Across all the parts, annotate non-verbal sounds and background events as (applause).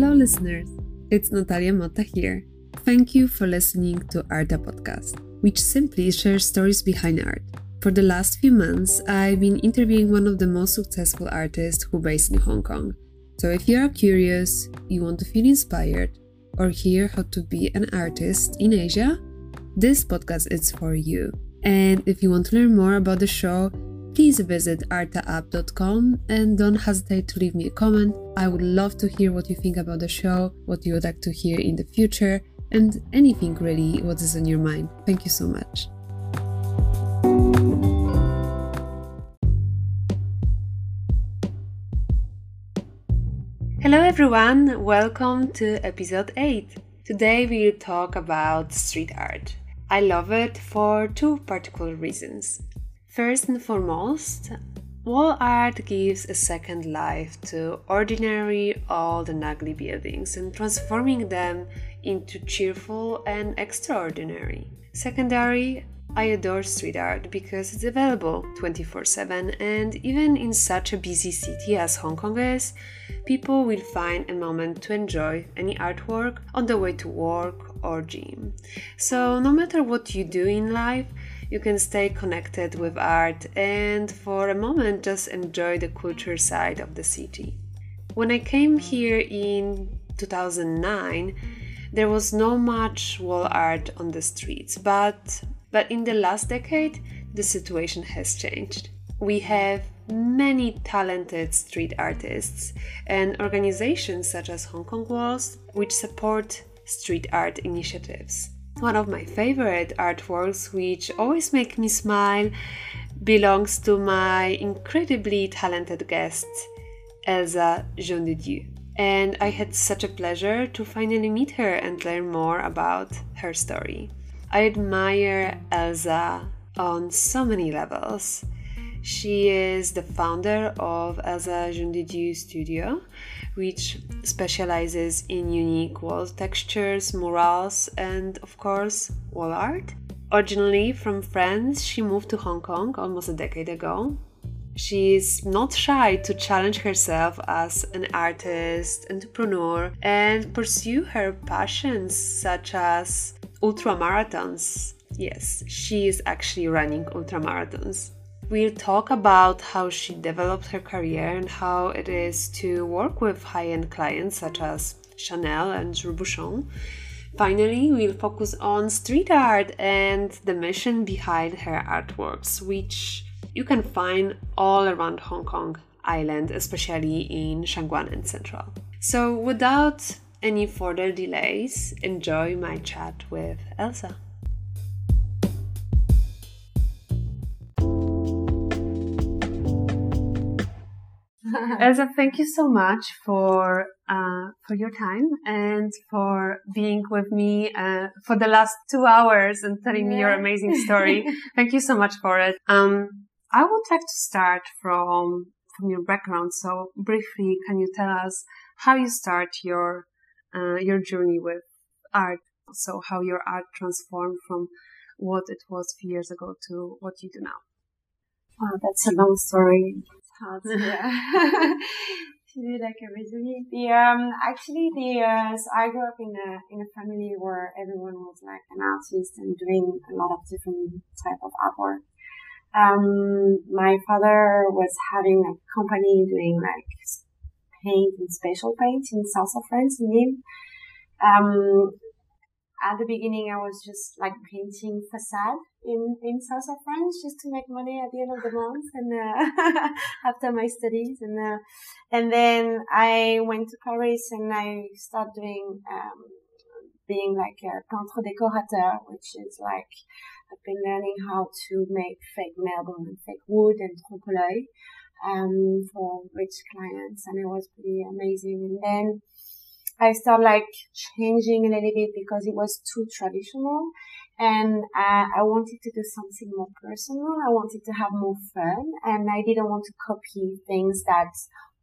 Hello, listeners. It's Natalia Motta here. Thank you for listening to Arta Podcast, which simply shares stories behind art. For the last few months, I've been interviewing one of the most successful artists who based in Hong Kong. So if you are curious, you want to feel inspired, or hear how to be an artist in Asia, this podcast is for you. And if you want to learn more about the show, please visit artaapp.com and don't hesitate to leave me a comment. I would love to hear what you think about the show, what you would like to hear in the future, and anything really what is on your mind. Thank you so much. Hello everyone, welcome to episode 8. Today we'll talk about street art. I love it for two particular reasons. First and foremost, wall art gives a second life to ordinary, old and ugly buildings and transforming them into cheerful and extraordinary. Secondary, I adore street art because it's available 24 7, and even in such a busy city as Hong Kong is, people will find a moment to enjoy any artwork on the way to work or gym. So, no matter what you do in life, you can stay connected with art and for a moment just enjoy the culture side of the city. When I came here in 2009, there was no much wall art on the streets, but but in the last decade, the situation has changed. We have many talented street artists and organizations such as Hong Kong Walls, which support street art initiatives. One of my favorite artworks, which always make me smile, belongs to my incredibly talented guest, Elsa Jean de Dieu. And I had such a pleasure to finally meet her and learn more about her story. I admire Elsa on so many levels. She is the founder of Elsa Jean de Dieu Studio, which specializes in unique wall textures, murals, and of course, wall art. Originally from France, she moved to Hong Kong almost a decade ago. She is not shy to challenge herself as an artist, entrepreneur, and pursue her passions such as ultramarathons. Yes, she is actually running ultramarathons. We'll talk about how she developed her career and how it is to work with high end clients such as Chanel and Robuchon. Finally, we'll focus on street art and the mission behind her artworks, which you can find all around Hong Kong Island, especially in Sheung Wan and Central. So, without any further delays, enjoy my chat with Elsa. (laughs) Elsa, thank you so much for uh, for your time and for being with me uh, for the last two hours and telling yeah. me your amazing story. (laughs) thank you so much for it. Um, I would like to start from from your background. So briefly, can you tell us how you start your uh, your journey with art. So how your art transformed from what it was a few years ago to what you do now. Wow, that's a long story. Hard to, to do like a resume. The um actually the uh, so I grew up in a in a family where everyone was like an artist and doing a lot of different type of artwork. Um, my father was having a company doing like paint and special paint in south of France in Nîmes. Um, at the beginning, I was just like painting facade in, in south of France just to make money at the end of the month and uh, (laughs) after my studies and uh, and then I went to Paris and I started doing um, being like a peintre décorateur, which is like I've been learning how to make fake marble and fake wood and trompe um, for rich clients, and it was pretty amazing. And then I started like changing a little bit because it was too traditional, and uh, I wanted to do something more personal. I wanted to have more fun, and I didn't want to copy things that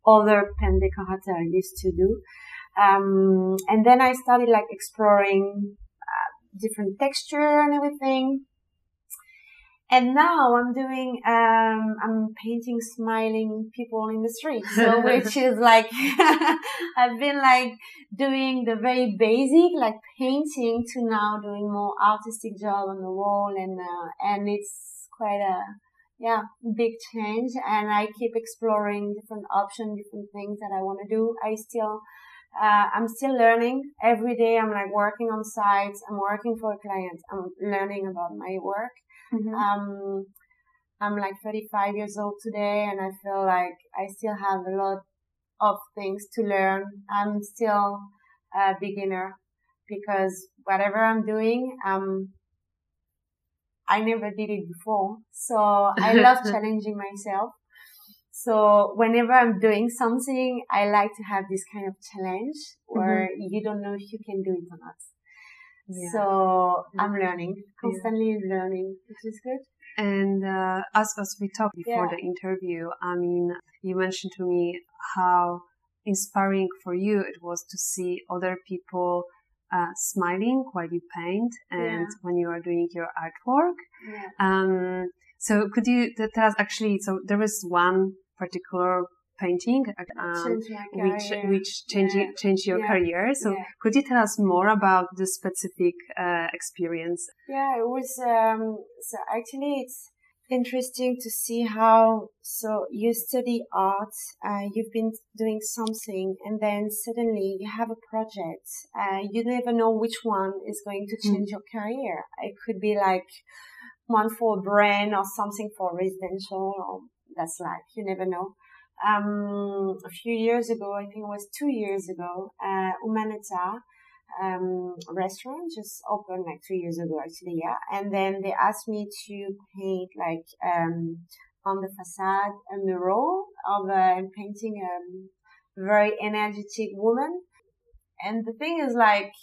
other peintres décorateurs used to do. Um, and then I started like exploring uh, different texture and everything. And now I'm doing, um, I'm painting smiling people in the street. So, (laughs) which is like, (laughs) I've been like doing the very basic, like painting to now doing more artistic job on the wall. And, uh, and it's quite a, yeah, big change. And I keep exploring different options, different things that I want to do. I still, uh, I'm still learning every day. I'm like working on sites. I'm working for a client. I'm learning about my work Mm-hmm. Um, I'm like 35 years old today and I feel like I still have a lot of things to learn. I'm still a beginner because whatever I'm doing, um, I never did it before. So I (laughs) love challenging myself. So whenever I'm doing something, I like to have this kind of challenge where mm-hmm. you don't know if you can do it or not. Yeah. So I'm learning, constantly yeah. learning, which is good. And uh, as as we talked before yeah. the interview, I mean, you mentioned to me how inspiring for you it was to see other people uh, smiling while you paint and when you are doing your artwork. Um, so could you tell us actually? So there was one particular painting, um, which which changed yeah. changed your yeah. career. So yeah. could you tell us more about the specific uh, experience? Yeah, it was. Um, so actually, it's interesting to see how. So you study art, uh, you've been doing something, and then suddenly you have a project. Uh, you never know which one is going to hmm. change mm. your career. It could be like one for a brand or something for residential or that's life. You never know um, a few years ago, I think it was two years ago, uh, Uma Nota, um, restaurant just opened like two years ago, actually, yeah. And then they asked me to paint like, um, on the facade a mural of uh, painting a very energetic woman. And the thing is like,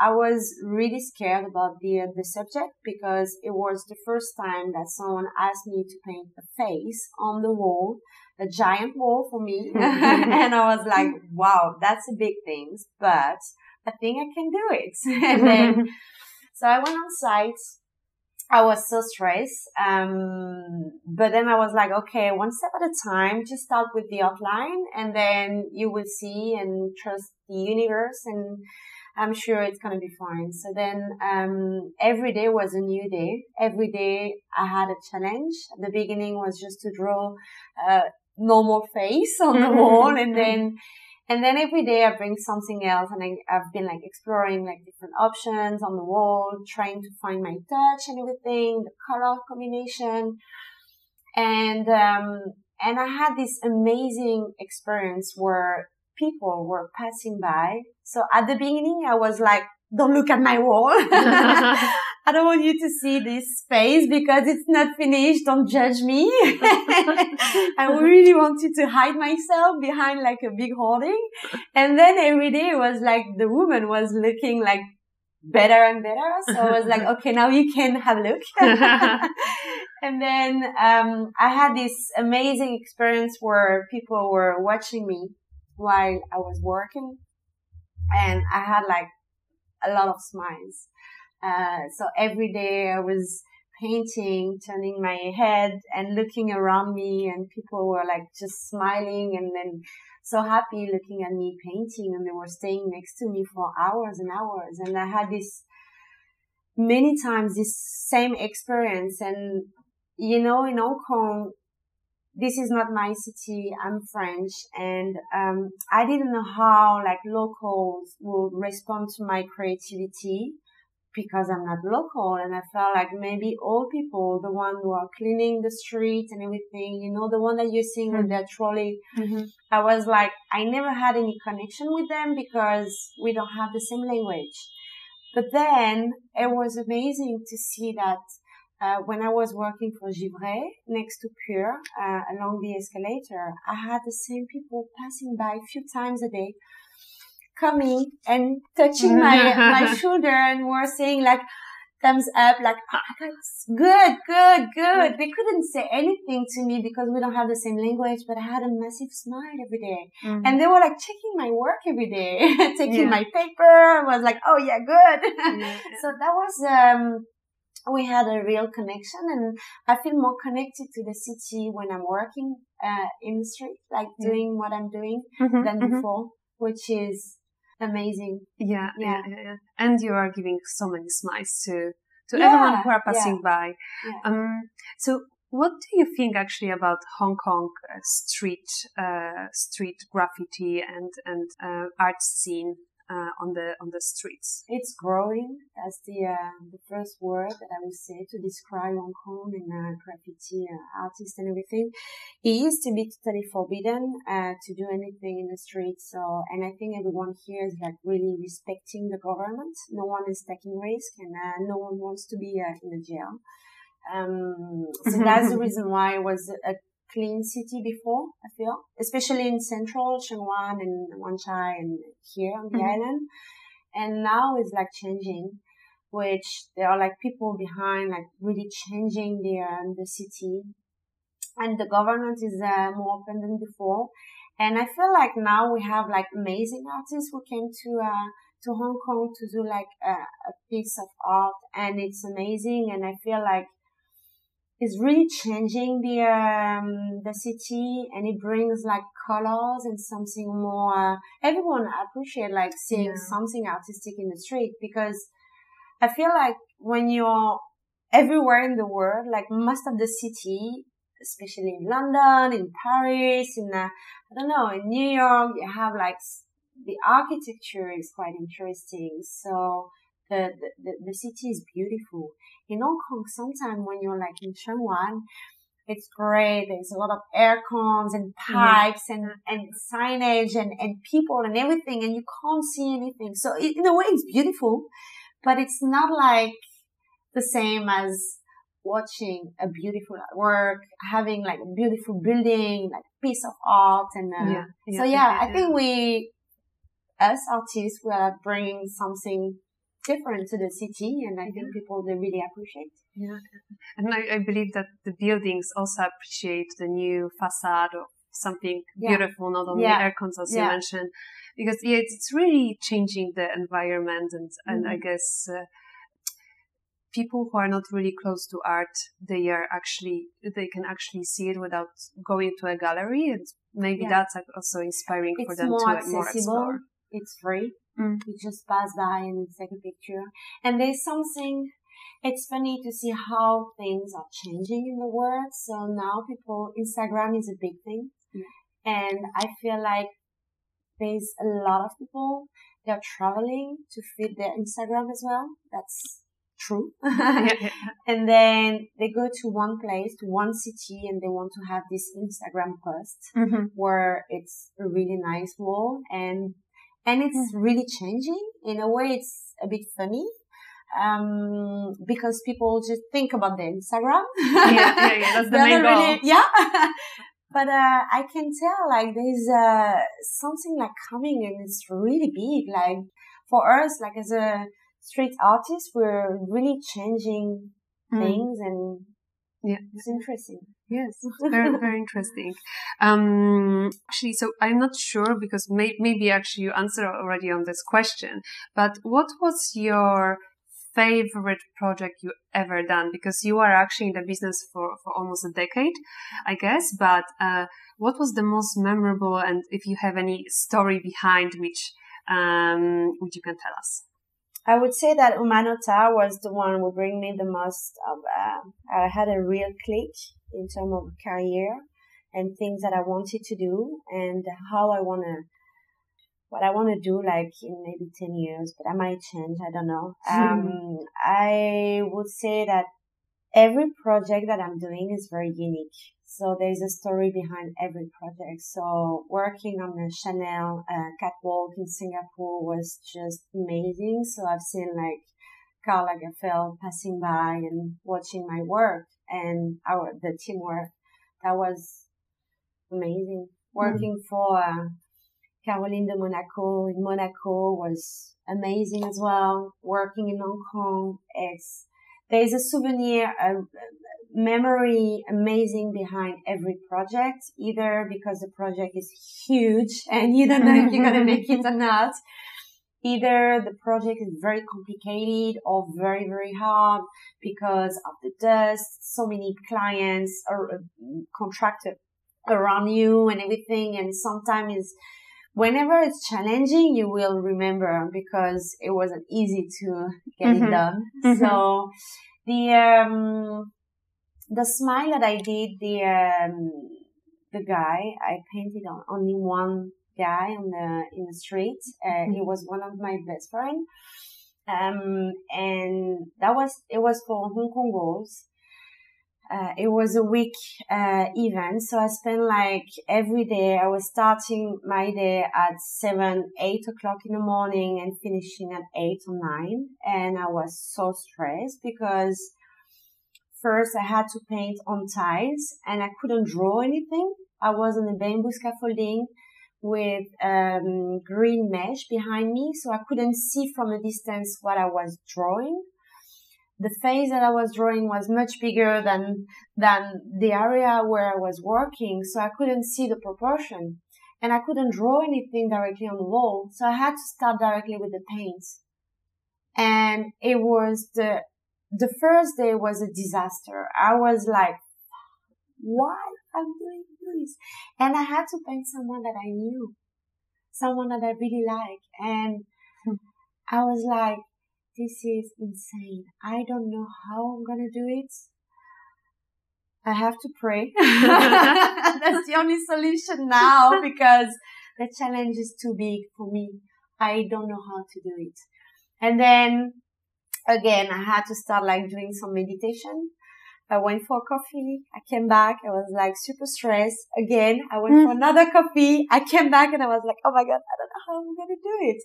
I was really scared about the the subject because it was the first time that someone asked me to paint a face on the wall a giant wall for me. (laughs) and I was like, wow, that's a big thing, but I think I can do it. (laughs) and then, so I went on site. I was so stressed. Um, but then I was like, okay, one step at a time, just start with the outline and then you will see and trust the universe and I'm sure it's going to be fine. So then, um, every day was a new day. Every day I had a challenge. The beginning was just to draw, a normal face on the wall (laughs) and then and then every day I bring something else and I, have been like exploring like different options on the wall, trying to find my touch and everything, the color combination. And, um, and I had this amazing experience where people were passing by. So at the beginning, I was like, don't look at my wall. (laughs) I don't want you to see this space because it's not finished. Don't judge me. (laughs) I really wanted to hide myself behind like a big hoarding. And then every day it was like the woman was looking like better and better. So I was like, okay, now you can have a look. (laughs) and then, um, I had this amazing experience where people were watching me while I was working and I had like a lot of smiles. Uh, so every day I was painting, turning my head and looking around me and people were like just smiling and then so happy looking at me painting and they were staying next to me for hours and hours. And I had this many times this same experience and you know, in Hong Kong, this is not my city. I'm French and, um, I didn't know how like locals would respond to my creativity because I'm not local and I felt like maybe all people, the one who are cleaning the streets and everything, you know, the one that you're seeing mm-hmm. with their trolley. Mm-hmm. I was like, I never had any connection with them because we don't have the same language. But then it was amazing to see that uh, when I was working for Givray next to Pure uh, along the escalator, I had the same people passing by a few times a day coming and touching my (laughs) my shoulder and were saying like thumbs up like oh, good good good they couldn't say anything to me because we don't have the same language but i had a massive smile every day. Mm-hmm. and they were like checking my work every day (laughs) taking yeah. my paper I was like oh yeah good yeah. (laughs) so that was um we had a real connection and I feel more connected to the city when I'm working, uh, in the street, like yeah. doing what I'm doing mm-hmm, than mm-hmm. before, which is amazing. Yeah, yeah, yeah, yeah, And you are giving so many smiles to, to yeah, everyone who are passing by. Um, so what do you think actually about Hong Kong uh, street, uh, street graffiti and, and, uh, art scene? Uh, on the on the streets. It's growing. That's the uh, the first word that I would say to describe Hong Kong and uh, graffiti uh, artists and everything. It used to be totally forbidden uh, to do anything in the streets. So, and I think everyone here is like really respecting the government. No one is taking risk, and uh, no one wants to be in a jail. Um, so that's the (laughs) reason why it was a clean city before, I feel, especially in central Sheung and Wan Chai and here on the mm-hmm. island. And now it's like changing, which there are like people behind, like really changing the, um, the city. And the government is uh, more open than before. And I feel like now we have like amazing artists who came to, uh, to Hong Kong to do like a, a piece of art and it's amazing. And I feel like is really changing the um, the city and it brings like colors and something more everyone appreciate like seeing yeah. something artistic in the street because i feel like when you're everywhere in the world like most of the city especially in london in paris in uh, i don't know in new york you have like the architecture is quite interesting so the, the, the city is beautiful. In Hong Kong, sometimes when you're like in Sheung Wan, it's great. There's a lot of air cons and pipes yeah. and, and signage and, and people and everything and you can't see anything. So it, in a way, it's beautiful, but it's not like the same as watching a beautiful artwork, having like a beautiful building, like piece of art. And, uh, yeah, yeah, so yeah, I think we, as artists, we are bringing something different to the city and I think people they really appreciate. Yeah. And I, I believe that the buildings also appreciate the new facade of something yeah. beautiful, not only yeah. air cons as you mentioned, because yeah, it's, it's, really changing the environment and, and mm-hmm. I guess, uh, people who are not really close to art, they are actually, they can actually see it without going to a gallery and maybe that's also inspiring it's for them more to accessible. more explore. It's free. Mm. You just pass by and take a picture. And there's something, it's funny to see how things are changing in the world. So now people, Instagram is a big thing. And I feel like there's a lot of people, they're traveling to feed their Instagram as well. That's true. (laughs) (laughs) and then they go to one place, to one city, and they want to have this Instagram post mm-hmm. where it's a really nice wall and and it's hmm. really changing in a way it's a bit funny um, because people just think about the Instagram. (laughs) yeah, yeah, yeah, that's (laughs) the main goal. Really, yeah. (laughs) but, uh, I can tell like there's, uh, something like coming and it's really big. Like for us, like as a street artist, we're really changing mm. things and yeah, it's interesting. Yes, very very interesting. Um, actually, so I'm not sure because may, maybe actually you answered already on this question. But what was your favorite project you ever done? Because you are actually in the business for for almost a decade, I guess. But uh, what was the most memorable? And if you have any story behind which um, which you can tell us. I would say that Uma Nota was the one who bring me the most of, uh, I had a real click in terms of career and things that I wanted to do and how I want to, what I want to do like in maybe 10 years, but I might change. I don't know. (laughs) Um, I would say that every project that I'm doing is very unique. So there's a story behind every project. So working on the Chanel uh, catwalk in Singapore was just amazing. So I've seen like Karl Lagerfeld passing by and watching my work and our the teamwork. That was amazing. Mm-hmm. Working mm. for uh, Caroline de Monaco in Monaco was amazing as well. Working in Hong Kong, it's there's a souvenir, a, memory amazing behind every project, either because the project is huge (laughs) and you don't know if you're going (laughs) to make it or not. either the project is very complicated or very, very hard because of the dust, so many clients or uh, contracted around you and everything. And sometimes whenever it's challenging, you will remember because it wasn't easy to get mm-hmm. it done. Mm-hmm. So the, um, the smile that I did, the, um, the guy, I painted on only one guy on the in the street. Uh, mm-hmm. He was one of my best friend, um, and that was it was for Hong Kong Walls. Uh, it was a week uh, event, so I spent like every day. I was starting my day at seven, eight o'clock in the morning, and finishing at eight or nine. And I was so stressed because first I had to paint on tiles, and I couldn't draw anything. I was on a bamboo scaffolding with um, green mesh behind me, so I couldn't see from a distance what I was drawing. The face that I was drawing was much bigger than than the area where I was working, so I couldn't see the proportion, and I couldn't draw anything directly on the wall. So I had to start directly with the paints, and it was the the first day was a disaster. I was like, why I'm doing this? And I had to find someone that I knew, someone that I really like. And I was like, this is insane. I don't know how I'm going to do it. I have to pray. (laughs) That's the only solution now because the challenge is too big for me. I don't know how to do it. And then again, I had to start like doing some meditation. I went for coffee. I came back. I was like super stressed. Again, I went mm. for another coffee. I came back and I was like, oh my God, I don't know how I'm going to do it.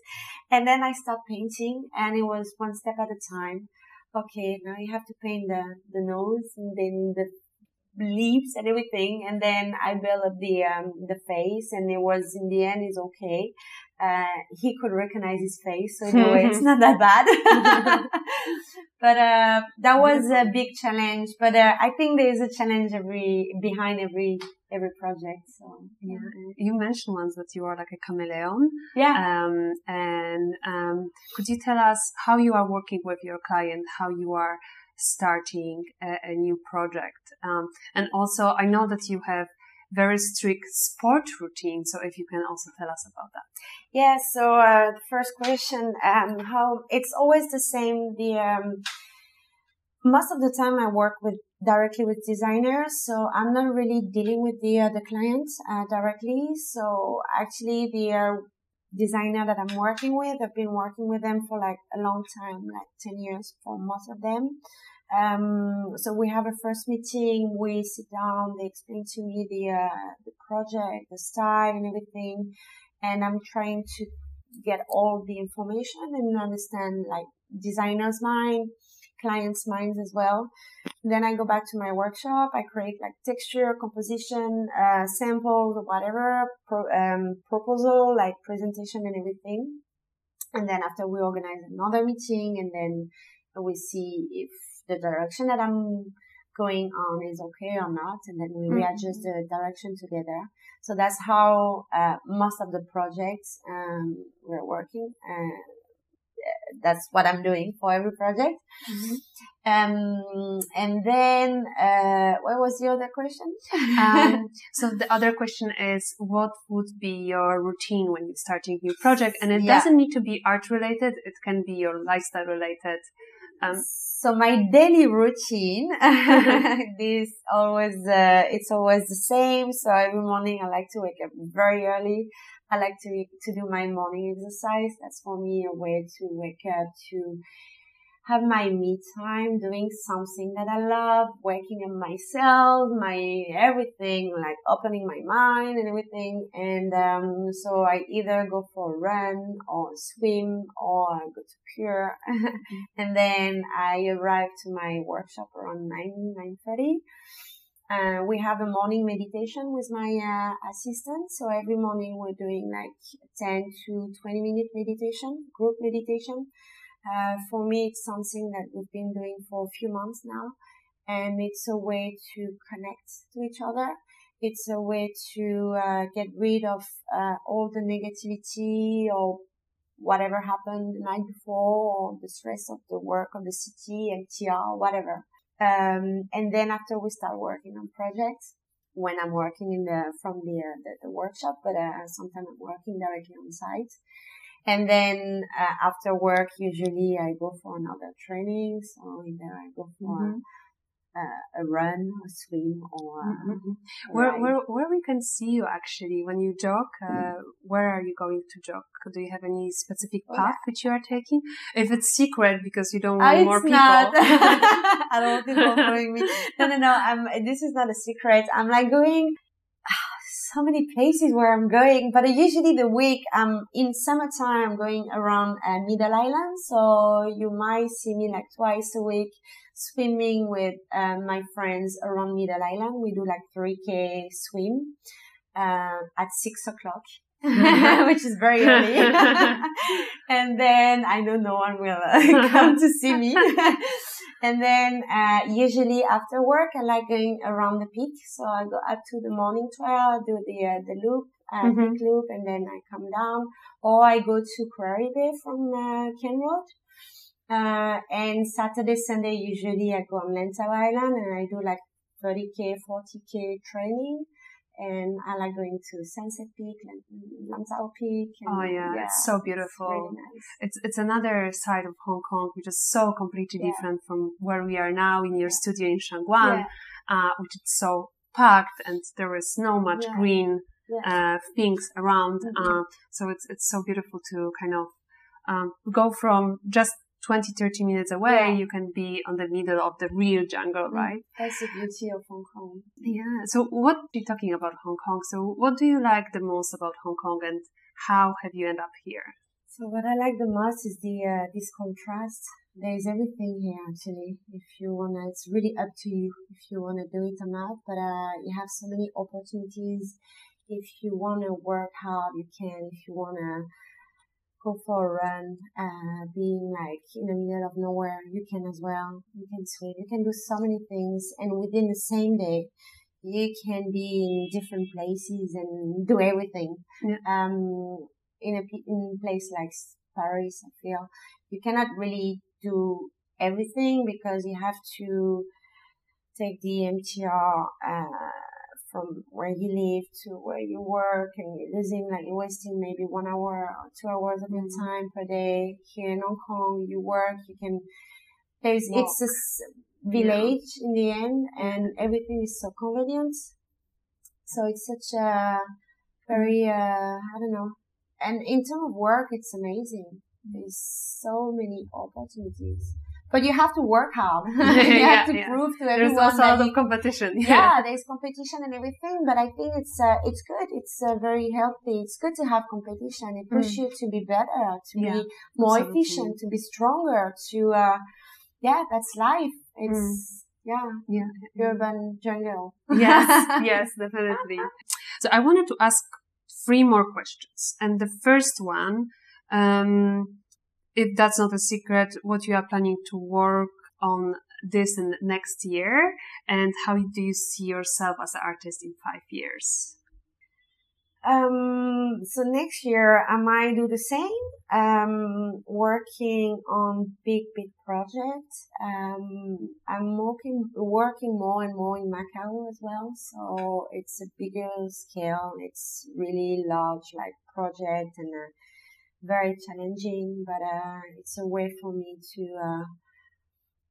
And then I started painting and it was one step at a time. Okay, now you have to paint the, the nose and then the lips and everything. And then I built up the, um, the face and it was in the end is okay. Uh, he could recognize his face. So in a way, it's not that bad. (laughs) but, uh, that was a big challenge. But, uh, I think there is a challenge every, behind every, every project. So, yeah. You mentioned once that you are like a chameleon. Yeah. Um, and, um, could you tell us how you are working with your client, how you are starting a, a new project? Um, and also I know that you have very strict sport routine. So if you can also tell us about that. Yeah. So uh, the first question, um, how it's always the same. The um, most of the time I work with directly with designers, so I'm not really dealing with the uh, the clients uh, directly. So actually, the uh, designer that I'm working with, I've been working with them for like a long time, like ten years for most of them. Um, so we have a first meeting. We sit down. They explain to me the uh, the project, the style, and everything. And I'm trying to get all the information and understand like designer's mind, client's minds as well. Then I go back to my workshop. I create like texture, composition, uh, samples, whatever, pro, um, proposal, like presentation and everything. And then after we organize another meeting and then we see if the direction that I'm going on is okay or not, and then we mm-hmm. readjust the direction together. So that's how uh, most of the projects um, we're working. Uh, that's what I'm doing for every project. Mm-hmm. Um, and then, uh, what was the other question? um, so the other question is, what would be your routine when you're starting a new project? And it yeah. doesn't need to be art related. It can be your lifestyle related. Um, so my daily routine, (laughs) this always, uh, it's always the same. So every morning I like to wake up very early. I like to, to do my morning exercise. That's for me a way to wake up to have my me time doing something that I love, working on myself, my everything, like opening my mind and everything. And um, so I either go for a run or swim or I go to Pure. (laughs) and then I arrive to my workshop around 9, 9.30. Uh, we have a morning meditation with my uh, assistant. So every morning we're doing like 10 to 20 minute meditation, group meditation. Uh, for me, it's something that we've been doing for a few months now, and it's a way to connect to each other. It's a way to uh, get rid of uh, all the negativity or whatever happened the night before or the stress of the work of the city, MTR, whatever. Um, and then after we start working on projects, when I'm working in the, from the, uh, the, the, workshop, but, uh, sometimes I'm working directly on site. And then, uh, after work, usually I go for another training. So either I go for mm-hmm uh, a run, a swim, or mm-hmm. where, where where we can see you actually when you jog. Uh, mm. Where are you going to jog? Do you have any specific oh, path which you are taking? If it's secret because you don't want uh, more people, (laughs) I don't want people (laughs) following me. No, no, no. I'm, this is not a secret. I'm like going so many places where I'm going, but usually the week I'm in summertime. I'm going around uh, Middle Island, so you might see me like twice a week swimming with um, my friends around Middle Island. We do like 3K swim uh, at six o'clock. (laughs) which is very early. (laughs) (laughs) and then I know no one will uh, come to see me. And then uh, usually after work, I like going around the peak. So I go up to the morning trail, do the uh, the loop, uh, mm-hmm. peak loop, and then I come down. Or I go to Quarry Bay from uh, Ken Road. Uh, and Saturday, Sunday, usually I go on Lantau Island and I do like 30k, 40k training. And I like going to Sunset Peak, Lantau Peak. And, oh yeah, yeah, it's so beautiful. It's, nice. it's, it's another side of Hong Kong, which is so completely yeah. different from where we are now in your yeah. studio in Sheung Wan, uh, which is so packed and there is no much green uh, things around. Mm-hmm. Uh, so it's it's so beautiful to kind of um, go from just 20, 30 minutes away, yeah. you can be on the middle of the real jungle, mm, right? That's the beauty of Hong Kong. Yeah. So what are you talking about Hong Kong? So what do you like the most about Hong Kong and how have you end up here? So what I like the most is the, uh, this contrast. There is everything here actually. If you wanna, it's really up to you if you wanna do it or not, but, uh, you have so many opportunities. If you wanna work hard, you can. If you wanna, go for a run, uh, being like in the middle of nowhere, you can as well. You can swim. You can do so many things. And within the same day, you can be in different places and do everything. Yeah. Um, in a, in a place like Paris, I feel you cannot really do everything because you have to take the MTR, uh, from where you live to where you work and you're losing like you're wasting maybe one hour or two hours of your mm-hmm. time per day here in Hong Kong you work you can there's Walk. it's a village yeah. in the end and everything is so convenient so it's such a very uh I don't know and in terms of work it's amazing there's so many opportunities but you have to work hard. (laughs) (laughs) you yeah, have to yeah. prove to everyone. There's also a lot of competition. Yeah. yeah. there's competition and everything, but I think it's uh, it's good. It's uh, very healthy. It's good to have competition. It pushes mm. you to be better, to be more Absolutely. efficient, to be stronger. To uh, yeah, that's life. It's mm. yeah, yeah, urban jungle. yes, (laughs) yes, definitely. So I wanted to ask three more questions, and the first one. Um, if that's not a secret, what you are planning to work on this and next year, and how do you see yourself as an artist in five years? Um, so next year I might do the same. Um, working on big, big projects. Um, I'm working, working more and more in Macau as well. So it's a bigger scale. It's really large, like project and very challenging, but uh, it's a way for me to uh,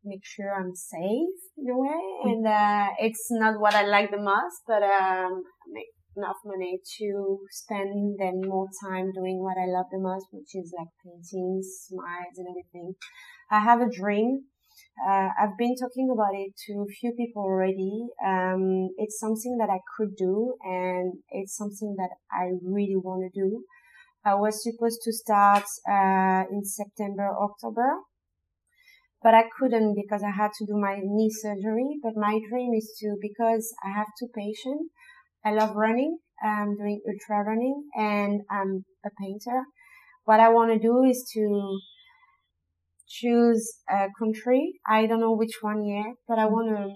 make sure I'm safe in a way. Mm. And uh, it's not what I like the most, but um, make enough money to spend then more time doing what I love the most, which is like painting, smiles, and everything. I have a dream. Uh, I've been talking about it to a few people already. Um, it's something that I could do, and it's something that I really want to do. I was supposed to start uh, in September, October, but I couldn't because I had to do my knee surgery. But my dream is to, because I have two patients, I love running. I'm doing ultra running and I'm a painter. What I want to do is to choose a country. I don't know which one yet, but I want to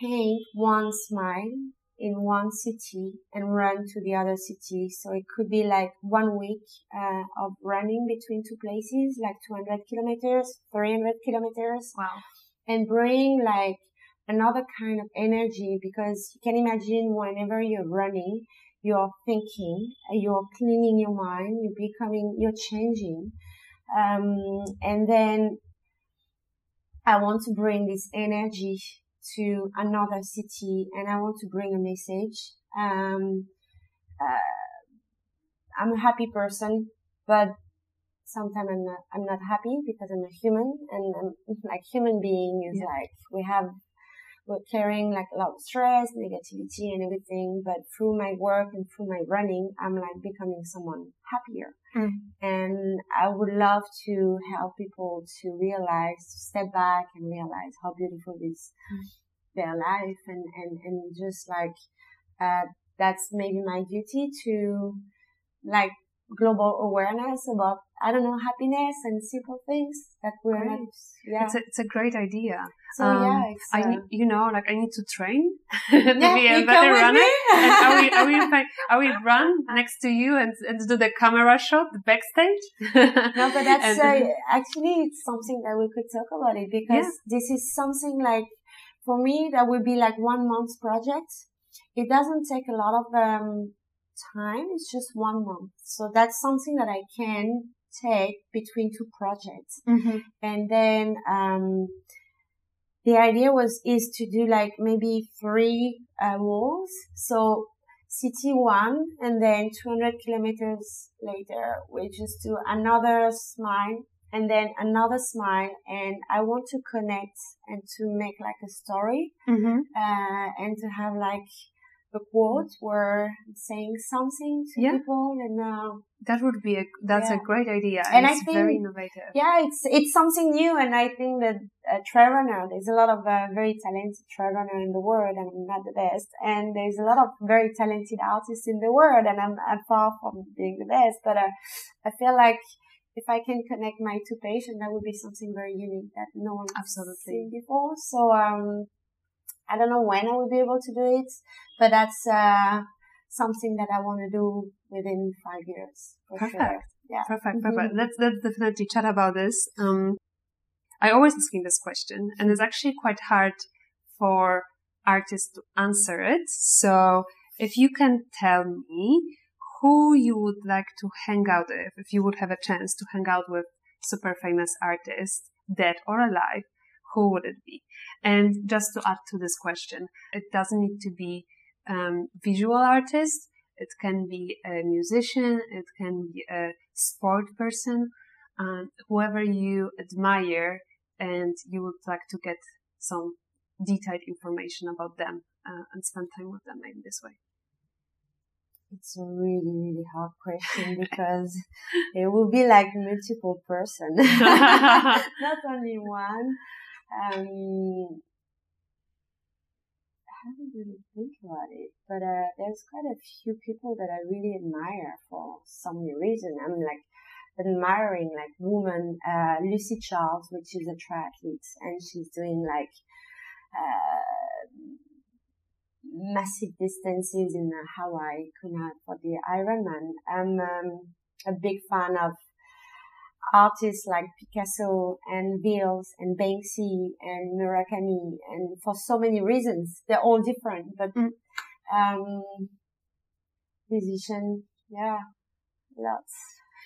paint one smile in one city and run to the other city. So it could be like one week uh, of running between two places, like 200 kilometers, 300 kilometers. Wow. And bring like another kind of energy because you can imagine whenever you're running, you're thinking, you're cleaning your mind, you're becoming, you're changing. Um, and then I want to bring this energy to another city and I want to bring a message. Um, uh, I'm a happy person, but sometimes I'm not, I'm not happy because I'm a human and I'm, (laughs) like human being is yeah. like, we have we're carrying like a lot of stress, negativity and everything. But through my work and through my running, I'm like becoming someone happier. Mm. And I would love to help people to realize, to step back and realize how beautiful is mm. their life and, and, and just like, uh, that's maybe my duty to like global awareness about I don't know happiness and simple things that we're great. not. Yeah, it's a, it's a great idea. So um, yeah, I uh, you know like I need to train (laughs) to yeah, be a better runner. and I will I will find, I will run next to you and and do the camera shot, the backstage. (laughs) no, but that's uh, actually it's something that we could talk about it because yeah. this is something like for me that would be like one month project. It doesn't take a lot of um time. It's just one month. So that's something that I can take between two projects. Mm-hmm. And then, um, the idea was, is to do like maybe three, uh, walls. So city one and then 200 kilometers later, we just do another smile and then another smile and I want to connect and to make like a story, mm-hmm. uh, and to have like, a quote where saying something to yeah. people and uh, that would be a that's yeah. a great idea and, and it's I think, very innovative yeah it's it's something new and i think that a trail runner there's a lot of uh, very talented trail runner in the world and i'm not the best and there's a lot of very talented artists in the world and i'm, I'm far from being the best but uh, i feel like if I can connect my two patients, that would be something very unique that no one absolutely seen before. So um, I don't know when I will be able to do it, but that's uh, something that I want to do within five years. perfect. Sure. Yeah. Perfect. Perfect. Mm-hmm. Let's, let's definitely chat about this. Um, I always asking this question, and it's actually quite hard for artists to answer it. So if you can tell me who you would like to hang out with, if you would have a chance to hang out with super famous artists, dead or alive, who would it be? And just to add to this question, it doesn't need to be um, visual artist. It can be a musician. It can be a sport person, um, whoever you admire, and you would like to get some detailed information about them uh, and spend time with them in this way. It's a really, really hard question (laughs) because it will be like multiple person, (laughs) (laughs) not only one. Um, I haven't really think about it, but uh, there's quite a few people that I really admire for some reason. I'm like admiring like woman uh, Lucy Charles, which is a triathlete, and she's doing like uh, massive distances in Hawaii, Kona for the Ironman. I'm um, a big fan of artists like Picasso and Beals and Banksy and Murakami and for so many reasons. They're all different, but, mm. um, musician, yeah, lots.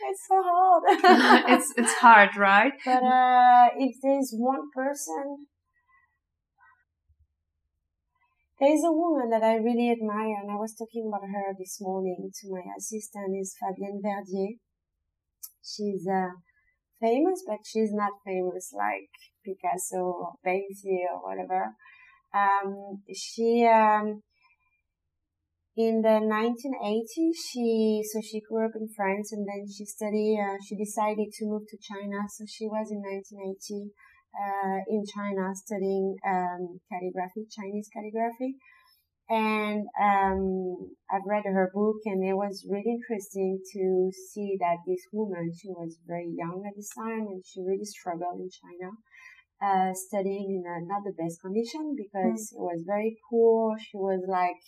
It's so hard. (laughs) it's, it's hard, right? (laughs) But, uh, if there's one person, there's a woman that I really admire, and I was talking about her this morning to my assistant, is Fabienne Verdier. She's uh, famous, but she's not famous like Picasso or Banksy or whatever. Um, she, um, in the 1980s, she, so she grew up in France and then she studied, uh, she decided to move to China. So she was in 1980, uh, in China studying, um, calligraphy, Chinese calligraphy and um, I've read her book, and it was really interesting to see that this woman, she was very young at this time, and she really struggled in China. uh, studying in a, not the best condition because mm. it was very poor. She was like,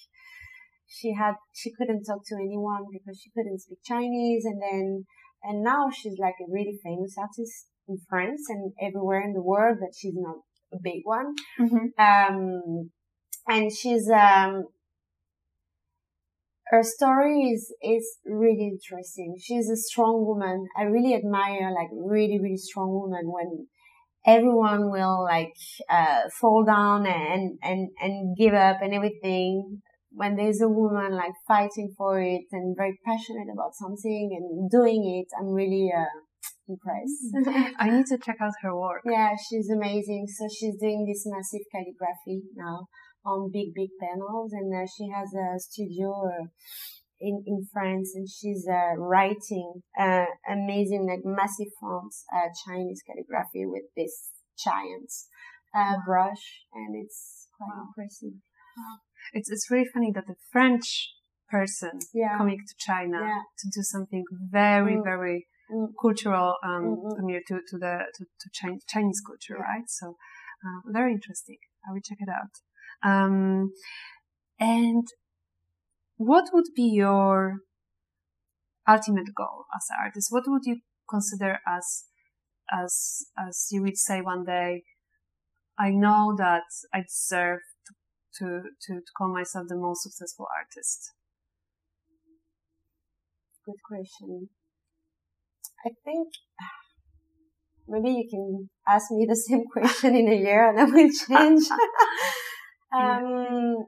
she had, she couldn't talk to anyone because she couldn't speak Chinese. And then, and now she's like a really famous artist in France and everywhere in the world, but she's not a big one. Mm-hmm. Um, and she's, um, her story is, is really interesting. She's a strong woman. I really admire like really, really strong woman when everyone will like, uh, fall down and, and, and give up and everything. When there's a woman like fighting for it and very passionate about something and doing it, I'm really, uh, impressed. I need to check out her work. Yeah, she's amazing. So she's doing this massive calligraphy now on big, big panels and uh, she has a studio uh, in, in France and she's uh, writing uh, amazing, like massive fonts, uh, Chinese calligraphy with this giant uh, wow. brush and it's quite wow. impressive. Wow. It's, it's really funny that the French person yeah. coming to China yeah. to do something very, mm. very mm. cultural, um, mm-hmm. to, to the, to, to Chinese culture, yeah. right? So, very interesting. I will check it out. Um, and what would be your ultimate goal as an artist? What would you consider as, as, as you would say one day, I know that I deserve to, to, to, to call myself the most successful artist? Good question. I think maybe you can ask me the same (laughs) question in a year and I will change. (laughs) Um,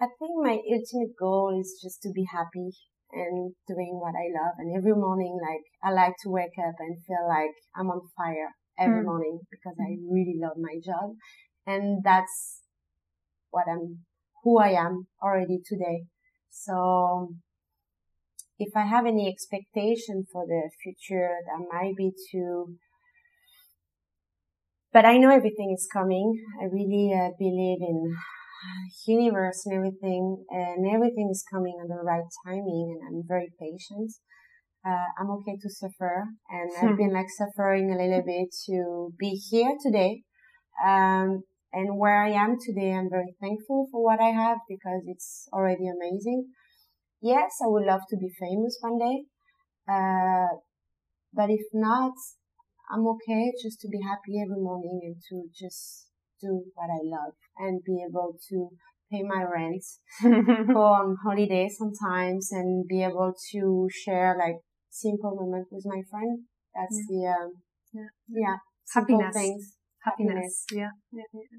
I think my ultimate goal is just to be happy and doing what I love. And every morning, like, I like to wake up and feel like I'm on fire every mm. morning because I hmm. really love my job. And that's what I'm, who I am already today. So if I have any expectation for the future, that might be to but I know everything is coming. I really uh, believe in universe and everything, and everything is coming at the right timing, and I'm very patient. Uh, I'm okay to suffer, and I've hmm. been like suffering a little bit to be here today. Um, and where I am today, I'm very thankful for what I have because it's already amazing. Yes, I would love to be famous one day. Uh, but if not, I'm okay just to be happy every morning and to just do what I love and be able to pay my rent, (laughs) go on holiday sometimes and be able to share like simple moments with my friend. That's yeah. the, um, yeah, yeah happiness. Things happiness. Yeah. yeah. yeah.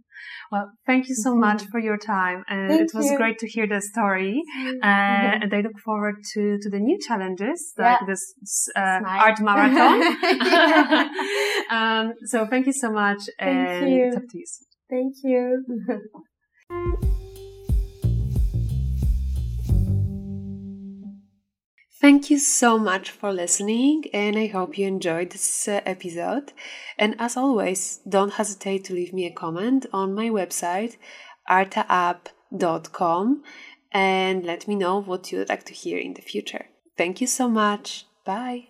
Well, thank you so much for your time. And thank it was you. great to hear the story. Uh, and I look forward to, to the new challenges, like yeah. this uh, art marathon. (laughs) (laughs) um, so thank you so much. Thank and you. talk to you soon. Thank you. (laughs) Thank you so much for listening, and I hope you enjoyed this uh, episode. And as always, don't hesitate to leave me a comment on my website, artaapp.com, and let me know what you'd like to hear in the future. Thank you so much. Bye.